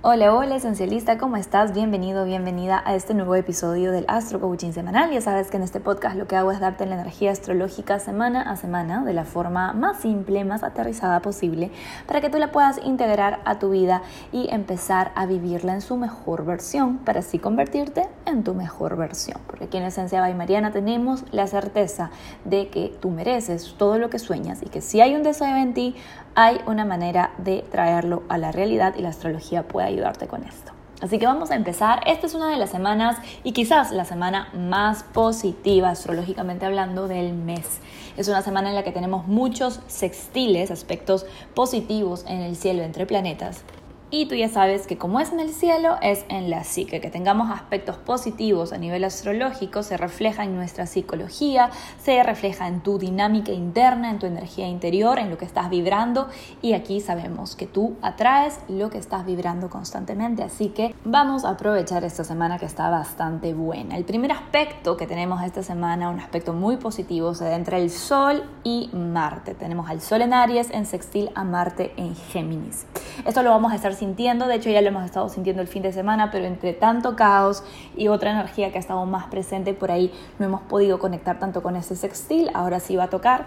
Hola, hola esencialista, ¿cómo estás? Bienvenido, bienvenida a este nuevo episodio del Astro Coaching Semanal. Ya sabes que en este podcast lo que hago es darte la energía astrológica semana a semana de la forma más simple, más aterrizada posible, para que tú la puedas integrar a tu vida y empezar a vivirla en su mejor versión, para así convertirte en tu mejor versión. Porque aquí en Esencia by Mariana tenemos la certeza de que tú mereces todo lo que sueñas y que si hay un deseo en ti, hay una manera de traerlo a la realidad y la astrología puede ayudarte con esto. Así que vamos a empezar. Esta es una de las semanas y quizás la semana más positiva astrológicamente hablando del mes. Es una semana en la que tenemos muchos sextiles, aspectos positivos en el cielo entre planetas. Y tú ya sabes que como es en el cielo, es en la psique. Que tengamos aspectos positivos a nivel astrológico se refleja en nuestra psicología, se refleja en tu dinámica interna, en tu energía interior, en lo que estás vibrando. Y aquí sabemos que tú atraes lo que estás vibrando constantemente. Así que vamos a aprovechar esta semana que está bastante buena. El primer aspecto que tenemos esta semana, un aspecto muy positivo, se da entre el Sol y Marte. Tenemos al Sol en Aries, en sextil a Marte en Géminis. Esto lo vamos a estar sintiendo, de hecho ya lo hemos estado sintiendo el fin de semana, pero entre tanto caos y otra energía que ha estado más presente por ahí, no hemos podido conectar tanto con ese sextil, ahora sí va a tocar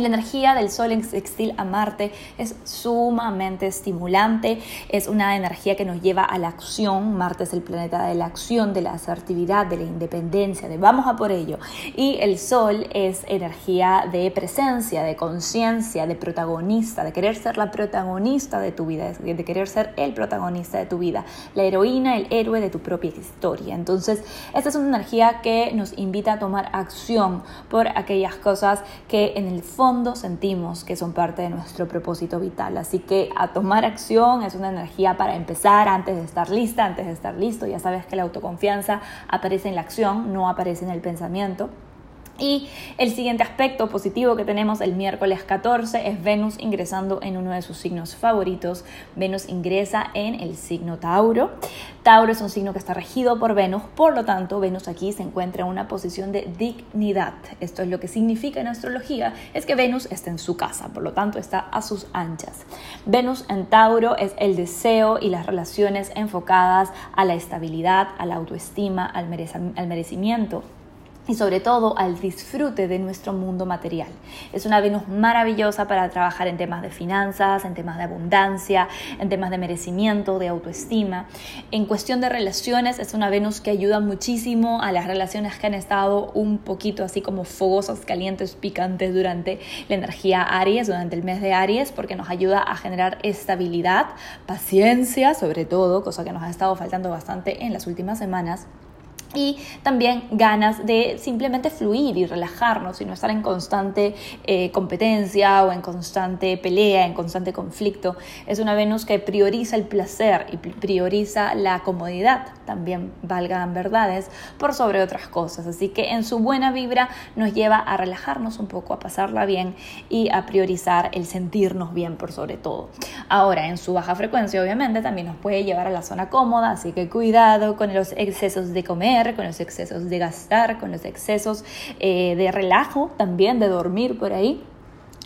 la energía del Sol en sextil a Marte es sumamente estimulante, es una energía que nos lleva a la acción. Marte es el planeta de la acción, de la asertividad, de la independencia, de vamos a por ello. Y el Sol es energía de presencia, de conciencia, de protagonista, de querer ser la protagonista de tu vida, de querer ser el protagonista de tu vida, la heroína, el héroe de tu propia historia. Entonces, esta es una energía que nos invita a tomar acción por aquellas cosas que en el fondo sentimos que son parte de nuestro propósito vital. Así que a tomar acción es una energía para empezar antes de estar lista, antes de estar listo. Ya sabes que la autoconfianza aparece en la acción, no aparece en el pensamiento. Y el siguiente aspecto positivo que tenemos el miércoles 14 es Venus ingresando en uno de sus signos favoritos. Venus ingresa en el signo Tauro. Tauro es un signo que está regido por Venus, por lo tanto Venus aquí se encuentra en una posición de dignidad. Esto es lo que significa en astrología, es que Venus está en su casa, por lo tanto está a sus anchas. Venus en Tauro es el deseo y las relaciones enfocadas a la estabilidad, a la autoestima, al merecimiento y sobre todo al disfrute de nuestro mundo material. Es una Venus maravillosa para trabajar en temas de finanzas, en temas de abundancia, en temas de merecimiento, de autoestima. En cuestión de relaciones, es una Venus que ayuda muchísimo a las relaciones que han estado un poquito así como fogosas, calientes, picantes durante la energía Aries, durante el mes de Aries, porque nos ayuda a generar estabilidad, paciencia sobre todo, cosa que nos ha estado faltando bastante en las últimas semanas y también ganas de simplemente fluir y relajarnos y no estar en constante eh, competencia o en constante pelea, en constante conflicto. Es una Venus que prioriza el placer y prioriza la comodidad, también valgan verdades, por sobre otras cosas. Así que en su buena vibra nos lleva a relajarnos un poco, a pasarla bien y a priorizar el sentirnos bien por sobre todo. Ahora, en su baja frecuencia obviamente también nos puede llevar a la zona cómoda, así que cuidado con los excesos de comer con los excesos de gastar, con los excesos eh, de relajo también, de dormir por ahí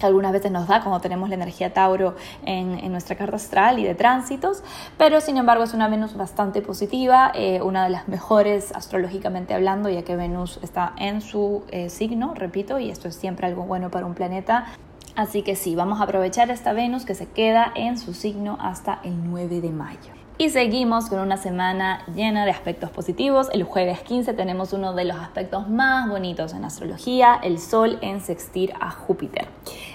algunas veces nos da cuando tenemos la energía Tauro en, en, nuestra carta astral y de tránsitos, pero sin embargo es una Venus bastante positiva, eh, una de las mejores astrológicamente hablando, ya que Venus está en su eh, signo, repito, y esto es siempre algo bueno para un planeta. Así que sí, vamos a aprovechar esta Venus que se queda en su signo hasta el 9 de mayo. Y seguimos con una semana llena de aspectos positivos. El jueves 15 tenemos uno de los aspectos más bonitos en astrología, el Sol en sextil a Júpiter.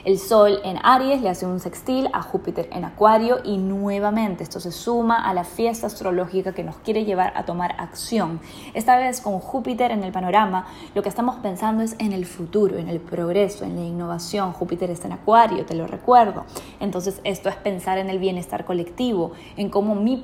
El Sol en Aries le hace un sextil a Júpiter en Acuario y nuevamente esto se suma a la fiesta astrológica que nos quiere llevar a tomar acción. Esta vez con Júpiter en el panorama, lo que estamos pensando es en el futuro, en el progreso, en la innovación. Júpiter está en Acuario, te lo recuerdo. Entonces esto es pensar en el bienestar colectivo, en cómo mi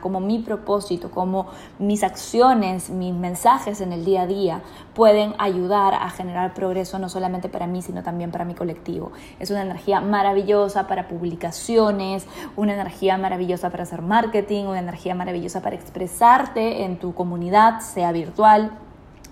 como mi propósito, como mis acciones, mis mensajes en el día a día pueden ayudar a generar progreso no solamente para mí, sino también para mi colectivo. Es una energía maravillosa para publicaciones, una energía maravillosa para hacer marketing, una energía maravillosa para expresarte en tu comunidad, sea virtual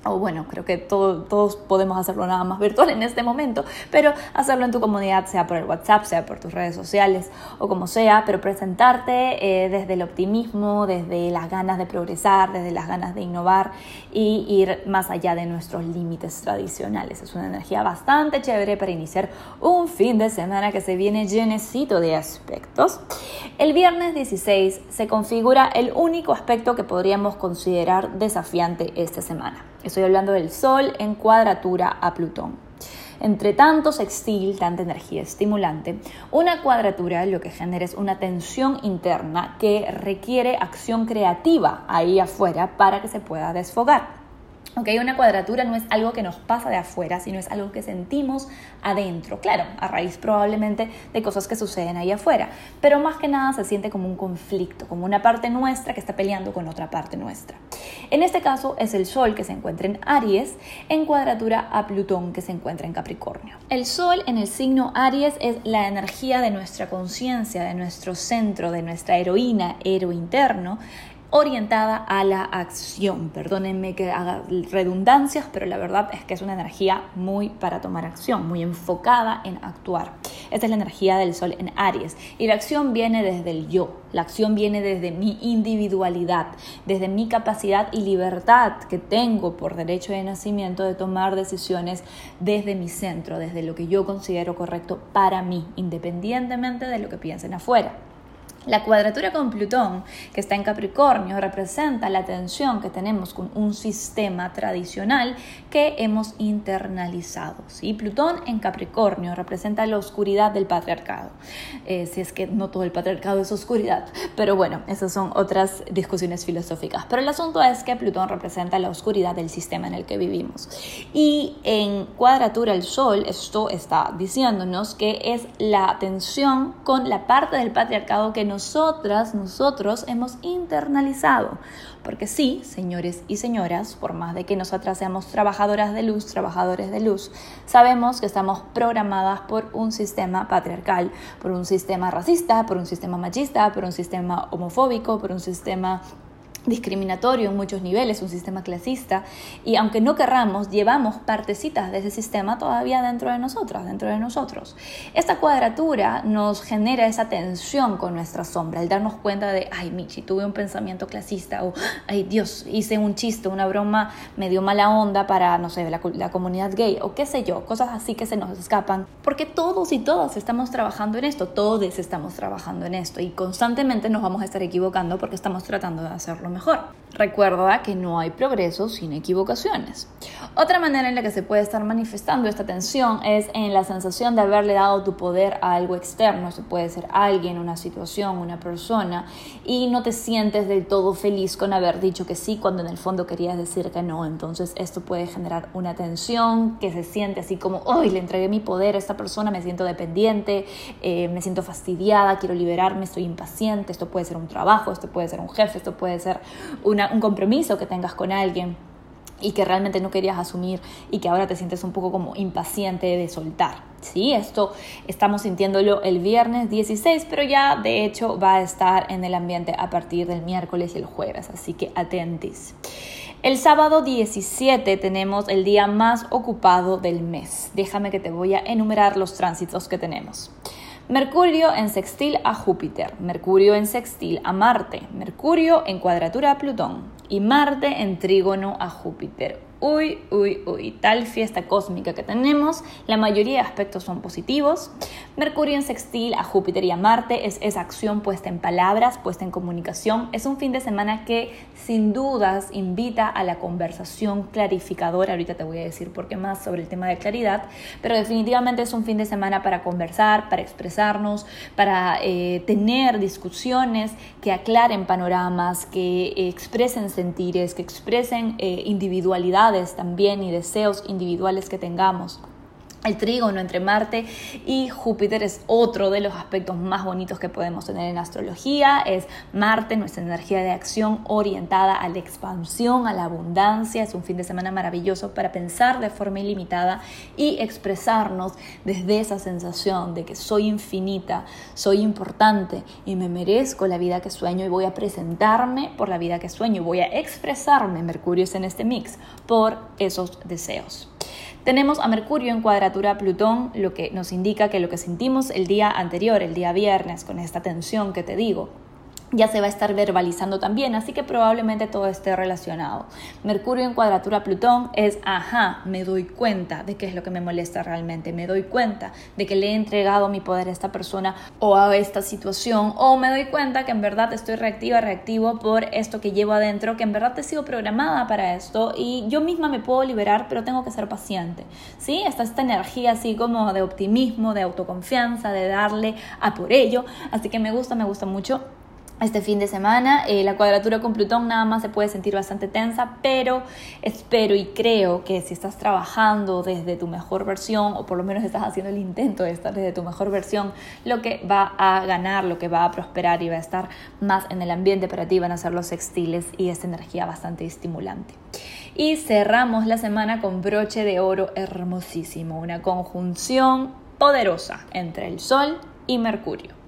o bueno, creo que todos podemos hacerlo nada más virtual en este momento, pero hacerlo en tu comunidad, sea por el WhatsApp, sea por tus redes sociales o como sea, pero presentarte eh, desde el optimismo, desde las ganas de progresar, desde las ganas de innovar y ir más allá de nuestros límites tradicionales. Es una energía bastante chévere para iniciar un fin de semana que se viene llenecito de aspectos. El viernes 16 se configura el único aspecto que podríamos considerar desafiante esta semana Estoy hablando del Sol en cuadratura a Plutón. Entre tanto sextil, tanta energía estimulante, una cuadratura lo que genera es una tensión interna que requiere acción creativa ahí afuera para que se pueda desfogar. Ok, una cuadratura no es algo que nos pasa de afuera, sino es algo que sentimos adentro. Claro, a raíz probablemente de cosas que suceden ahí afuera. Pero más que nada se siente como un conflicto, como una parte nuestra que está peleando con otra parte nuestra. En este caso es el Sol que se encuentra en Aries, en cuadratura a Plutón que se encuentra en Capricornio. El Sol en el signo Aries es la energía de nuestra conciencia, de nuestro centro, de nuestra heroína, héroe interno orientada a la acción. Perdónenme que haga redundancias, pero la verdad es que es una energía muy para tomar acción, muy enfocada en actuar. Esta es la energía del sol en Aries. Y la acción viene desde el yo, la acción viene desde mi individualidad, desde mi capacidad y libertad que tengo por derecho de nacimiento de tomar decisiones desde mi centro, desde lo que yo considero correcto para mí, independientemente de lo que piensen afuera. La cuadratura con Plutón, que está en Capricornio, representa la tensión que tenemos con un sistema tradicional que hemos internalizado. ¿sí? Plutón en Capricornio representa la oscuridad del patriarcado. Eh, si es que no todo el patriarcado es oscuridad, pero bueno, esas son otras discusiones filosóficas. Pero el asunto es que Plutón representa la oscuridad del sistema en el que vivimos. Y en cuadratura el Sol, esto está diciéndonos que es la tensión con la parte del patriarcado que nosotras, nosotros hemos internalizado. Porque sí, señores y señoras, por más de que nosotras seamos trabajadoras de luz, trabajadores de luz, sabemos que estamos programadas por un sistema patriarcal, por un sistema racista, por un sistema machista, por un sistema homofóbico, por un sistema discriminatorio en muchos niveles, un sistema clasista, y aunque no querramos, llevamos partecitas de ese sistema todavía dentro de nosotras, dentro de nosotros. Esta cuadratura nos genera esa tensión con nuestra sombra, el darnos cuenta de, ay, Michi, tuve un pensamiento clasista, o, ay, Dios, hice un chiste, una broma medio mala onda para, no sé, la, la comunidad gay, o qué sé yo, cosas así que se nos escapan, porque todos y todas estamos trabajando en esto, todos estamos trabajando en esto, y constantemente nos vamos a estar equivocando porque estamos tratando de hacerlo mejor. Recuerda que no hay progreso sin equivocaciones. Otra manera en la que se puede estar manifestando esta tensión es en la sensación de haberle dado tu poder a algo externo. Se puede ser alguien, una situación, una persona, y no te sientes del todo feliz con haber dicho que sí cuando en el fondo querías decir que no. Entonces esto puede generar una tensión que se siente así como, hoy le entregué mi poder a esta persona, me siento dependiente, eh, me siento fastidiada, quiero liberarme, estoy impaciente. Esto puede ser un trabajo, esto puede ser un jefe, esto puede ser un compromiso que tengas con alguien y que realmente no querías asumir y que ahora te sientes un poco como impaciente de soltar. Sí, esto estamos sintiéndolo el viernes 16, pero ya de hecho va a estar en el ambiente a partir del miércoles y el jueves, así que atentis. El sábado 17 tenemos el día más ocupado del mes. Déjame que te voy a enumerar los tránsitos que tenemos. Mercurio en sextil a Júpiter, Mercurio en sextil a Marte, Mercurio en cuadratura a Plutón y Marte en trígono a Júpiter uy, uy, uy, tal fiesta cósmica que tenemos, la mayoría de aspectos son positivos. Mercurio en sextil a Júpiter y a Marte es esa acción puesta en palabras, puesta en comunicación. Es un fin de semana que sin dudas invita a la conversación clarificadora. Ahorita te voy a decir por qué más sobre el tema de claridad, pero definitivamente es un fin de semana para conversar, para expresarnos, para eh, tener discusiones que aclaren panoramas, que expresen sentires, que expresen eh, individualidad también y deseos individuales que tengamos. El trígono entre Marte y Júpiter es otro de los aspectos más bonitos que podemos tener en astrología. Es Marte, nuestra energía de acción orientada a la expansión, a la abundancia. Es un fin de semana maravilloso para pensar de forma ilimitada y expresarnos desde esa sensación de que soy infinita, soy importante y me merezco la vida que sueño y voy a presentarme por la vida que sueño. Voy a expresarme, Mercurio es en este mix, por esos deseos. Tenemos a Mercurio en cuadratura Plutón, lo que nos indica que lo que sentimos el día anterior, el día viernes, con esta tensión que te digo, ya se va a estar verbalizando también, así que probablemente todo esté relacionado. Mercurio en cuadratura a Plutón es, ajá, me doy cuenta de qué es lo que me molesta realmente, me doy cuenta de que le he entregado mi poder a esta persona o a esta situación, o me doy cuenta que en verdad estoy reactiva, reactivo por esto que llevo adentro, que en verdad he sido programada para esto y yo misma me puedo liberar, pero tengo que ser paciente. ¿Sí? Está esta energía así como de optimismo, de autoconfianza, de darle a por ello, así que me gusta, me gusta mucho este fin de semana. Eh, la cuadratura con Plutón nada más se puede sentir bastante tensa, pero espero y creo que si estás trabajando desde tu mejor versión, o por lo menos estás haciendo el intento de estar desde tu mejor versión, lo que va a ganar, lo que va a prosperar y va a estar más en el ambiente para ti van a ser los textiles y esta energía bastante estimulante. Y cerramos la semana con broche de oro hermosísimo, una conjunción poderosa entre el Sol y Mercurio.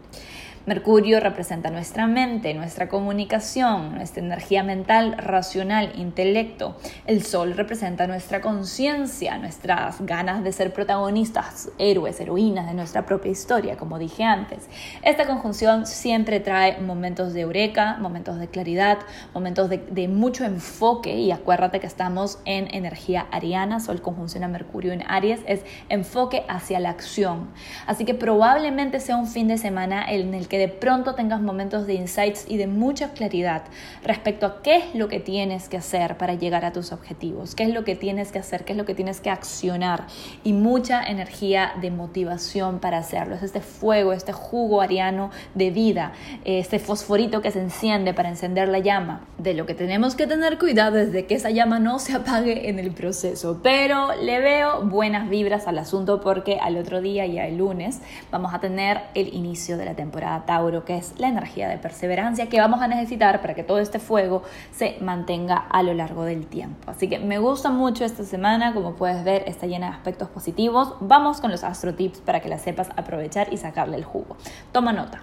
Mercurio representa nuestra mente, nuestra comunicación, nuestra energía mental, racional, intelecto. El Sol representa nuestra conciencia, nuestras ganas de ser protagonistas, héroes, heroínas de nuestra propia historia, como dije antes. Esta conjunción siempre trae momentos de eureka, momentos de claridad, momentos de, mucho enfoque y acuérdate que estamos en energía ariana, Sol conjunción a Mercurio en Aries, es enfoque hacia la acción. Así que probablemente sea un fin de semana en el que que de pronto tengas momentos de insights y de mucha claridad respecto a qué es lo que tienes que hacer para llegar a tus objetivos, qué es lo que tienes que hacer, qué es lo que tienes que accionar y mucha energía de motivación para hacerlo. Es este fuego, este jugo ariano de vida, este fosforito que se enciende para encender la llama. De lo que tenemos que tener cuidado es de que esa llama no se apague en el proceso, pero le veo buenas vibras al asunto porque al otro día, ya el lunes, vamos a tener el inicio de la temporada Tauro, que es la energía de perseverancia que vamos a necesitar para que todo este fuego se mantenga a lo largo del tiempo. Así que me gusta mucho esta semana, como puedes ver está llena de aspectos positivos. Vamos con los astro tips para que la sepas aprovechar y sacarle el jugo. Toma nota.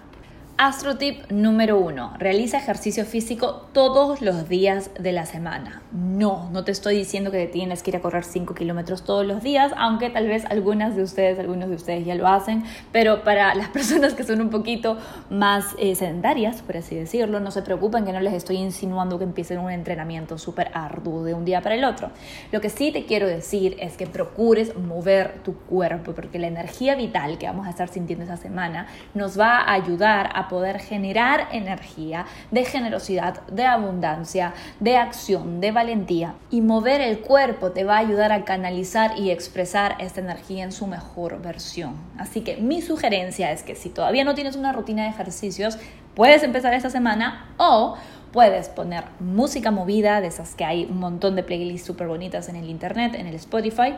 Astro tip número uno, realiza ejercicio físico todos los días de la semana. No, no te estoy diciendo que tienes que ir a correr 5 kilómetros todos los días, aunque tal vez algunas de ustedes, algunos de ustedes ya lo hacen, pero para las personas que son un poquito más eh, sedentarias, por así decirlo, no se preocupen que no les estoy insinuando que empiecen un entrenamiento súper arduo de un día para el otro. Lo que sí te quiero decir es que procures mover tu cuerpo, porque la energía vital que vamos a estar sintiendo esa semana nos va a ayudar a poder generar energía de generosidad, de abundancia, de acción, de valentía. Y mover el cuerpo te va a ayudar a canalizar y expresar esta energía en su mejor versión. Así que mi sugerencia es que si todavía no tienes una rutina de ejercicios, puedes empezar esta semana o puedes poner música movida, de esas que hay un montón de playlists súper bonitas en el internet, en el Spotify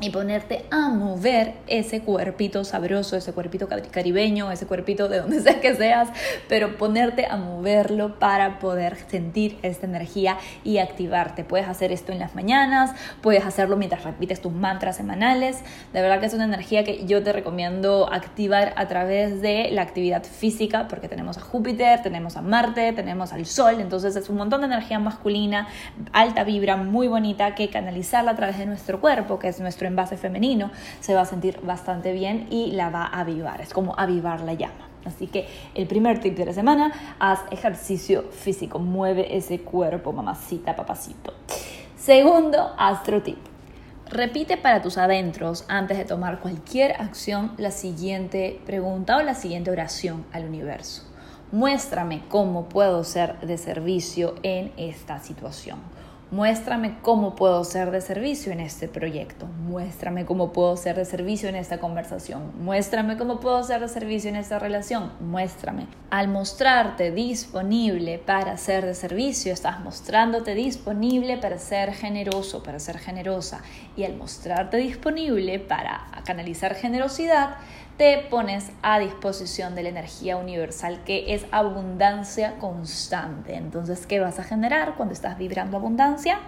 y ponerte a mover ese cuerpito sabroso, ese cuerpito caribeño, ese cuerpito de donde sea que seas, pero ponerte a moverlo para poder sentir esta energía y activarte. Puedes hacer esto en las mañanas, puedes hacerlo mientras repites tus mantras semanales. De verdad que es una energía que yo te recomiendo activar a través de la actividad física, porque tenemos a Júpiter, tenemos a Marte, tenemos al Sol, entonces es un montón de energía masculina, alta vibra, muy bonita, que canalizarla a través de nuestro cuerpo, que es nuestro en base femenino, se va a sentir bastante bien y la va a avivar. Es como avivar la llama. Así que el primer tip de la semana, haz ejercicio físico, mueve ese cuerpo, mamacita, papacito. Segundo, astro tip. Repite para tus adentros, antes de tomar cualquier acción, la siguiente pregunta o la siguiente oración al universo. Muéstrame cómo puedo ser de servicio en esta situación Muéstrame cómo puedo ser de servicio en este proyecto. Muéstrame cómo puedo ser de servicio en esta conversación. Muéstrame cómo puedo ser de servicio en esta relación. Muéstrame. Al mostrarte disponible para ser de servicio, estás mostrándote disponible para ser generoso, para ser generosa. Y al mostrarte disponible para canalizar generosidad, te pones a disposición de la energía universal que es abundancia constante. Entonces, ¿qué vas a generar cuando estás vibrando abundancia?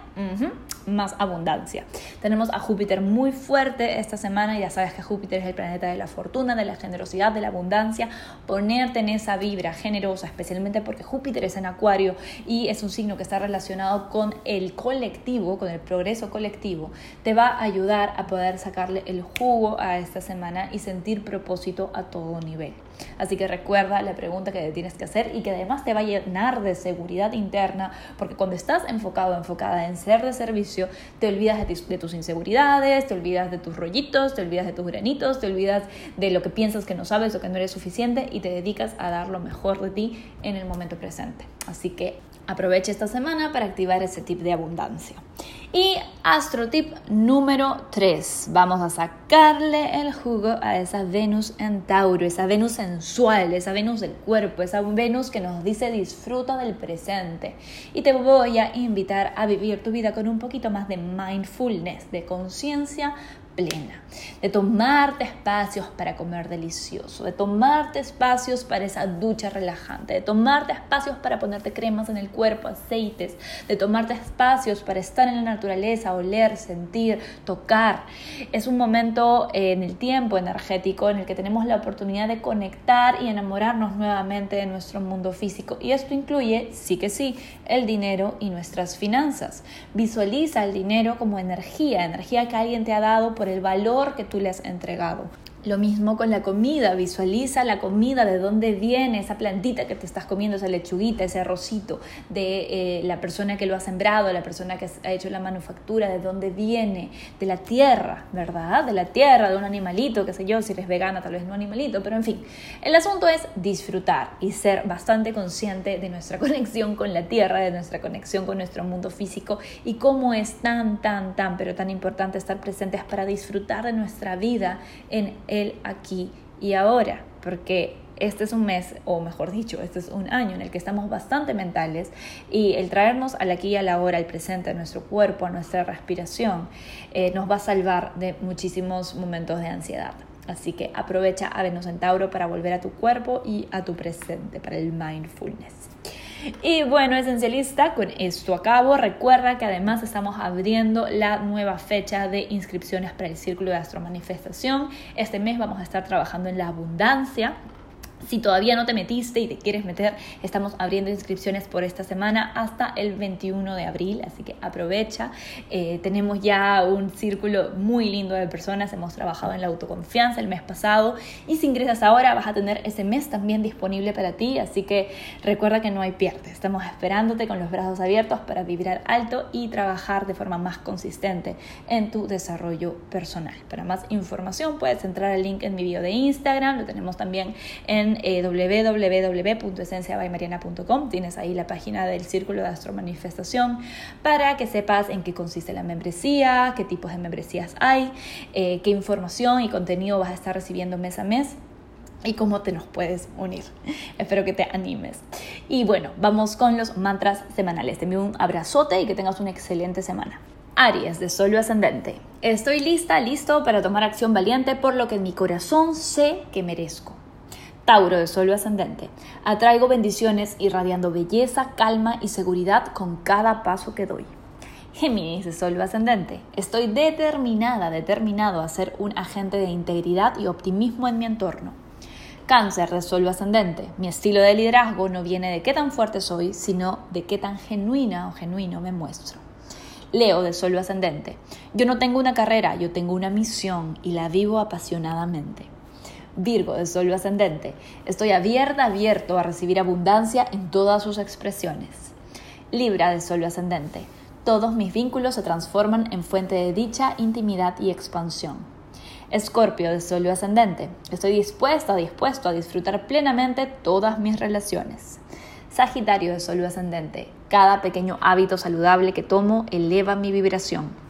Más abundancia. Tenemos a Júpiter muy fuerte esta semana, ya sabes que Júpiter es el planeta de la fortuna, de la generosidad, de la abundancia. Ponerte en esa vibra generosa, especialmente porque Júpiter es en Acuario y es un signo que está relacionado con el colectivo, con el progreso colectivo, te va a ayudar a poder sacarle el jugo a esta semana y sentir propósito a todo nivel. Así que recuerda la pregunta que tienes que hacer y que además te va a llenar de seguridad interna, porque cuando estás enfocado, enfocada en ser de servicio, te olvidas de, tus inseguridades, te olvidas de tus rollitos, te olvidas de tus granitos, te olvidas de lo que piensas que no sabes o que no eres suficiente y te dedicas a dar lo mejor de ti en el momento presente. Así que aprovecha esta semana para activar ese tip de abundancia. Y astro tip número 3. Vamos a sacarle el jugo a esa Venus en Tauro, esa Venus sensual, esa Venus del cuerpo, esa Venus que nos dice disfruta del presente. Y te voy a invitar a vivir tu vida con un poquito más de mindfulness, de conciencia plena, de tomarte espacios para comer delicioso, de tomarte espacios para esa ducha relajante, de tomarte espacios para ponerte cremas en el cuerpo, aceites, de tomarte espacios para estar en la naturaleza, oler, sentir, tocar. Es un momento en el tiempo energético en el que tenemos la oportunidad de conectar y enamorarnos nuevamente de nuestro mundo físico. Y esto incluye, sí que sí, el dinero y nuestras finanzas. Visualiza el dinero como energía, energía que alguien te ha dado por el valor que tú le has entregado. Lo mismo con la comida, visualiza la comida, de dónde viene esa plantita que te estás comiendo, esa lechuguita, ese arrocito, de eh, la persona que lo ha sembrado, la persona que ha hecho la manufactura, de dónde viene, de la tierra, ¿verdad? De la tierra, de un animalito, qué sé yo, si eres vegana, tal vez no animalito, pero en fin. El asunto es disfrutar y ser bastante consciente de nuestra conexión con la tierra, de nuestra conexión con nuestro mundo físico y cómo es tan, tan, tan, pero tan importante estar presentes para disfrutar de nuestra vida en aquí y ahora, porque este es un mes, o mejor dicho, este es un año en el que estamos bastante mentales y el traernos al aquí y a la hora, al presente, a nuestro cuerpo, a nuestra respiración, eh, nos va a salvar de muchísimos momentos de ansiedad. Así que aprovecha a Venus Centauro para volver a tu cuerpo y a tu presente, para el mindfulness. Y bueno, esencialista, con esto acabo. Recuerda que además estamos abriendo la nueva fecha de inscripciones para el Círculo de Astromanifestación. Este mes vamos a estar trabajando en la abundancia si todavía no te metiste y te quieres meter, estamos abriendo inscripciones por esta semana hasta el 21 de abril, así que aprovecha. Eh, tenemos ya un círculo muy lindo de personas, hemos trabajado en la autoconfianza el mes pasado y si ingresas ahora vas a tener ese mes también disponible para ti, así que recuerda que no hay pierde. Estamos esperándote con los brazos abiertos para vibrar alto y trabajar de forma más consistente en tu desarrollo personal. Para más información puedes entrar al link en mi video de Instagram, lo tenemos también en eh, www.esenciabaymariana.com. Tienes ahí la página del Círculo de Astromanifestación para que sepas en qué consiste la membresía, qué tipos de membresías hay, eh, qué información y contenido vas a estar recibiendo mes a mes y cómo te nos puedes unir. Espero que te animes. Y bueno, vamos con los mantras semanales. Te envío un abrazote y que tengas una excelente semana. Aries de Sol Ascendente. Estoy lista, listo para tomar acción valiente por lo que en mi corazón sé que merezco. Tauro de Sol ascendente. Atraigo bendiciones irradiando belleza, calma y seguridad con cada paso que doy. Géminis de Sol ascendente. Estoy determinada, determinado a ser un agente de integridad y optimismo en mi entorno. Cáncer de Sol ascendente. Mi estilo de liderazgo no viene de qué tan fuerte soy, sino de qué tan genuina o genuino me muestro. Leo de Sol ascendente. Yo no tengo una carrera, yo tengo una misión y la vivo apasionadamente. Virgo de Sol ascendente. Estoy abierta, abierto a recibir abundancia en todas sus expresiones. Libra de Sol ascendente. Todos mis vínculos se transforman en fuente de dicha, intimidad y expansión. Escorpio de Sol ascendente. Estoy dispuesta, dispuesto a disfrutar plenamente todas mis relaciones. Sagitario de Sol ascendente. Cada pequeño hábito saludable que tomo eleva mi vibración.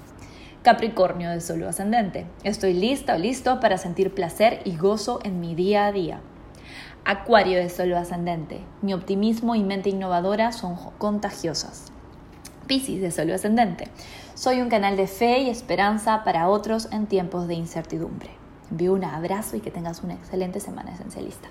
Capricornio de Sol ascendente. Estoy lista o listo para sentir placer y gozo en mi día a día. Acuario de Sol ascendente. Mi optimismo y mente innovadora son contagiosas. Piscis de Sol ascendente. Soy un canal de fe y esperanza para otros en tiempos de incertidumbre. Envío un abrazo y que tengas una excelente semana esencialista.